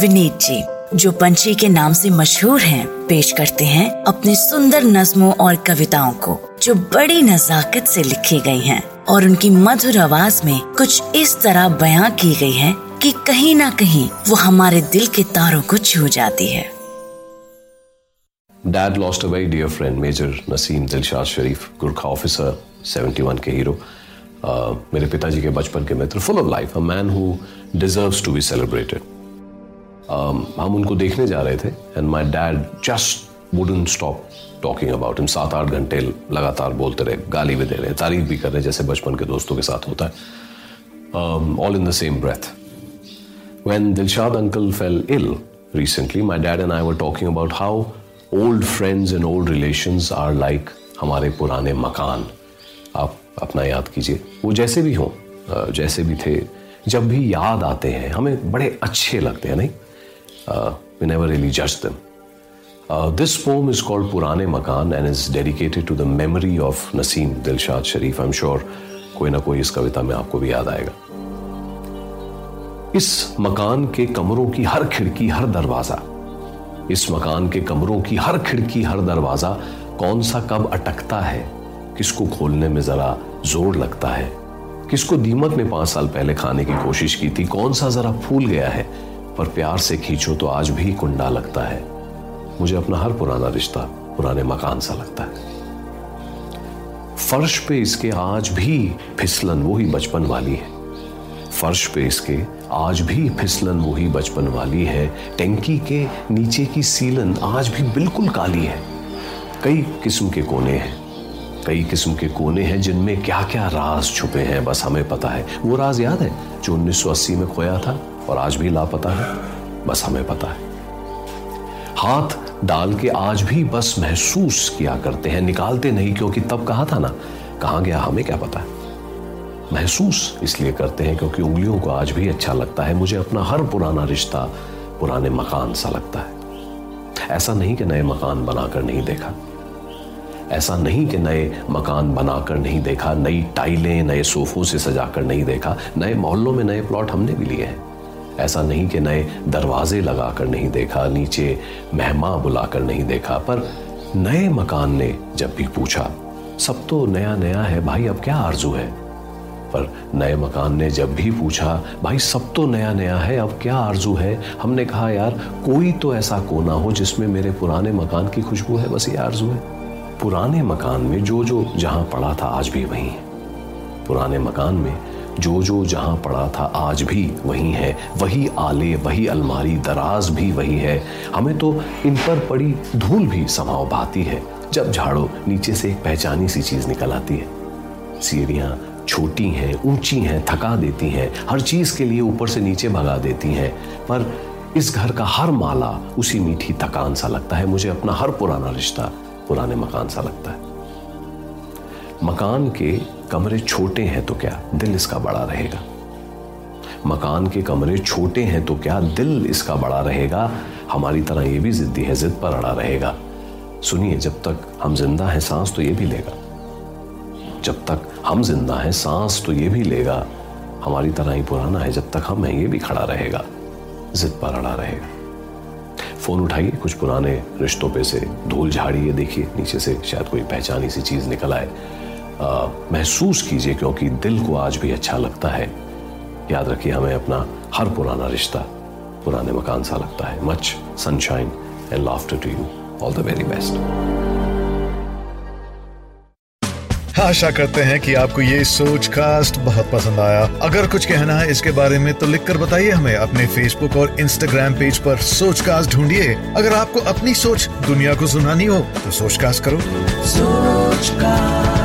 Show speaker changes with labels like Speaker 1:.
Speaker 1: विनीत जी जो पंछी के नाम से मशहूर हैं, पेश करते हैं अपने सुंदर नज्मों और कविताओं को जो बड़ी नजाकत से लिखी गई हैं और उनकी मधुर आवाज़ में कुछ इस तरह बयां की गई है कि कहीं ना कहीं वो हमारे दिल के तारों को छू जाती है।
Speaker 2: Dad lost a very dear friend, Major Naseem Dilshad Sharif, Gurkha officer, 71 के हीरो मेरे पिताजी के बचपन के मित्र full of life a man who deserves to be celebrated हम उनको देखने जा रहे थे and my dad just wouldn't stop talking about him सात आठ घंटे लगातार बोलते रहे गाली भी दे रहे तारीफ़ भी कर रहे जैसे बचपन के दोस्तों के साथ होता है। All in the same breath when Dilshad uncle fell ill recently, my dad and I were talking about how old friends and old relations are like हमारे पुराने मकान। आप अपना याद कीजिए। वो जैसे भी हों जैसे भी थे जब भी याद आते हैं हमें बड़े अच्छे लगते हैं नहीं? वी नेवर रियली जज them this poem is called पुराने मकान and is dedicated to the memory of Naseem Dilshad Sharif I am sure कोई ना कोई इस कविता में आपको भी याद आएगा। इस मकान के कमरों की हर खिड़की, हर दरवाज़ा, इस मकान के कमरों की हर खिड़की, हर दरवाज़ा कौन सा कब अटकता है, किसको खोलने में जरा ज़ोर लगता है, किसको दीमक ने पाँच साल पहले खाने की कोशिश की थी, कौन सा जरा फूल गया है पर प्यार से खींचो तो आज भी कुंडा लगता है। मुझे अपना हर पुराना रिश्ता, पुराने मकान सा लगता है। फर्श पे इसके आज भी फिसलन वही बचपन वाली है। फर्श पे इसके आज भी फिसलन वही बचपन वाली है। टैंकी के नीचे की सीलन आज भी बिल्कुल काली है। कई किस्म के कोने हैं, कई किस्म के कोने हैं जिनमें क्या क्या राज छुपे हैं, बस हमें पता है। वो राज याद है जो 1980 में खोया था? और आज भी लापता है, बस हमें पता है। हाथ डाल के आज भी बस महसूस किया करते हैं, निकालते नहीं, क्योंकि तब कहा था ना, कहा गया हमें क्या पता। है महसूस इसलिए करते हैं क्योंकि उंगलियों को आज भी अच्छा लगता है, मुझे अपना हर पुराना रिश्ता पुराने मकान सा लगता है। ऐसा नहीं कि नए मकान बनाकर नहीं देखा। ऐसा नहीं कि नए मकान बनाकर नहीं देखा, नई टाइलें, नए सोफों से सजाकर नहीं देखा, नए मोहल्लों में नए प्लॉट हमने भी लिए हैं। ऐसा नहीं कि नए दरवाजे लगाकर नहीं देखा, नीचे मेहमा बुलाकर नहीं देखा, पर नए मकान ने जब भी पूछा, सब तो नया नया है भाई, अब क्या आरज़ू है? पर नए मकान ने जब भी पूछा, भाई, सब तो नया नया है, अब क्या आरज़ू है? हमने कहा, यार, कोई तो ऐसा कोना हो जिसमें मेरे पुराने मकान की खुशबू है, बस ये आरज़ू है। पुराने मकान में जो जो जहाँ पड़ा था, आज भी वही है। पुराने मकान में जो जो जहाँ पड़ा था आज भी वही है, वही आले, वही अलमारी, दराज भी वही है। हमें तो इन पर पड़ी धूल भी समाव भाती है, जब झाड़ो नीचे से एक पहचानी सी चीज़ निकल आती है। सीढ़ियाँ छोटी हैं, ऊँची हैं, थका देती हैं, हर चीज़ के लिए ऊपर से नीचे भगा देती हैं, पर इस घर का हर माला उसी मीठी थकान सा लगता है, मुझे अपना हर पुराना रिश्ता, पुराने मकान सा लगता है। मकान के कमरे छोटे हैं तो क्या दिल इसका बड़ा रहेगा? मकान के कमरे छोटे हैं तो क्या दिल इसका बड़ा रहेगा? हमारी तरह ये भी जिद्दी है, जिद पर अड़ा रहेगा। सुनिए, जब तक हम ज़िंदा हैं, सांस तो ये भी लेगा। जब तक हम ज़िंदा हैं, सांस तो ये भी लेगा। हमारी तरह ही पुराना है, जब तक हम हैं, ये भी खड़ा रहेगा। जिद पर अड़ा रहेगा। फ़ोन उठाइए, कुछ पुराने रिश्तों पे से। धूल झाड़िए देखिए, नीचे से शायद कोई पहचानी सी चीज़ निकल आए। महसूस कीजिए क्योंकि दिल को आज भी अच्छा लगता है। याद रखिए हमें अपना हर पुराना रिश्ता पुराने मकान सा लगता है। Much sunshine and laughter to you all the very best
Speaker 3: आशा करते हैं कि आपको ये सोच कास्ट बहुत पसंद आया। अगर कुछ कहना है इसके बारे में तो लिखकर बताइए हमें। अपने फेसबुक और इंस्टाग्राम पेज पर सोच कास्ट ढूंढिए। अगर आपको अपनी सोच दुनिया को सुनानी हो तो सोच कास्ट करो। सोच कास्ट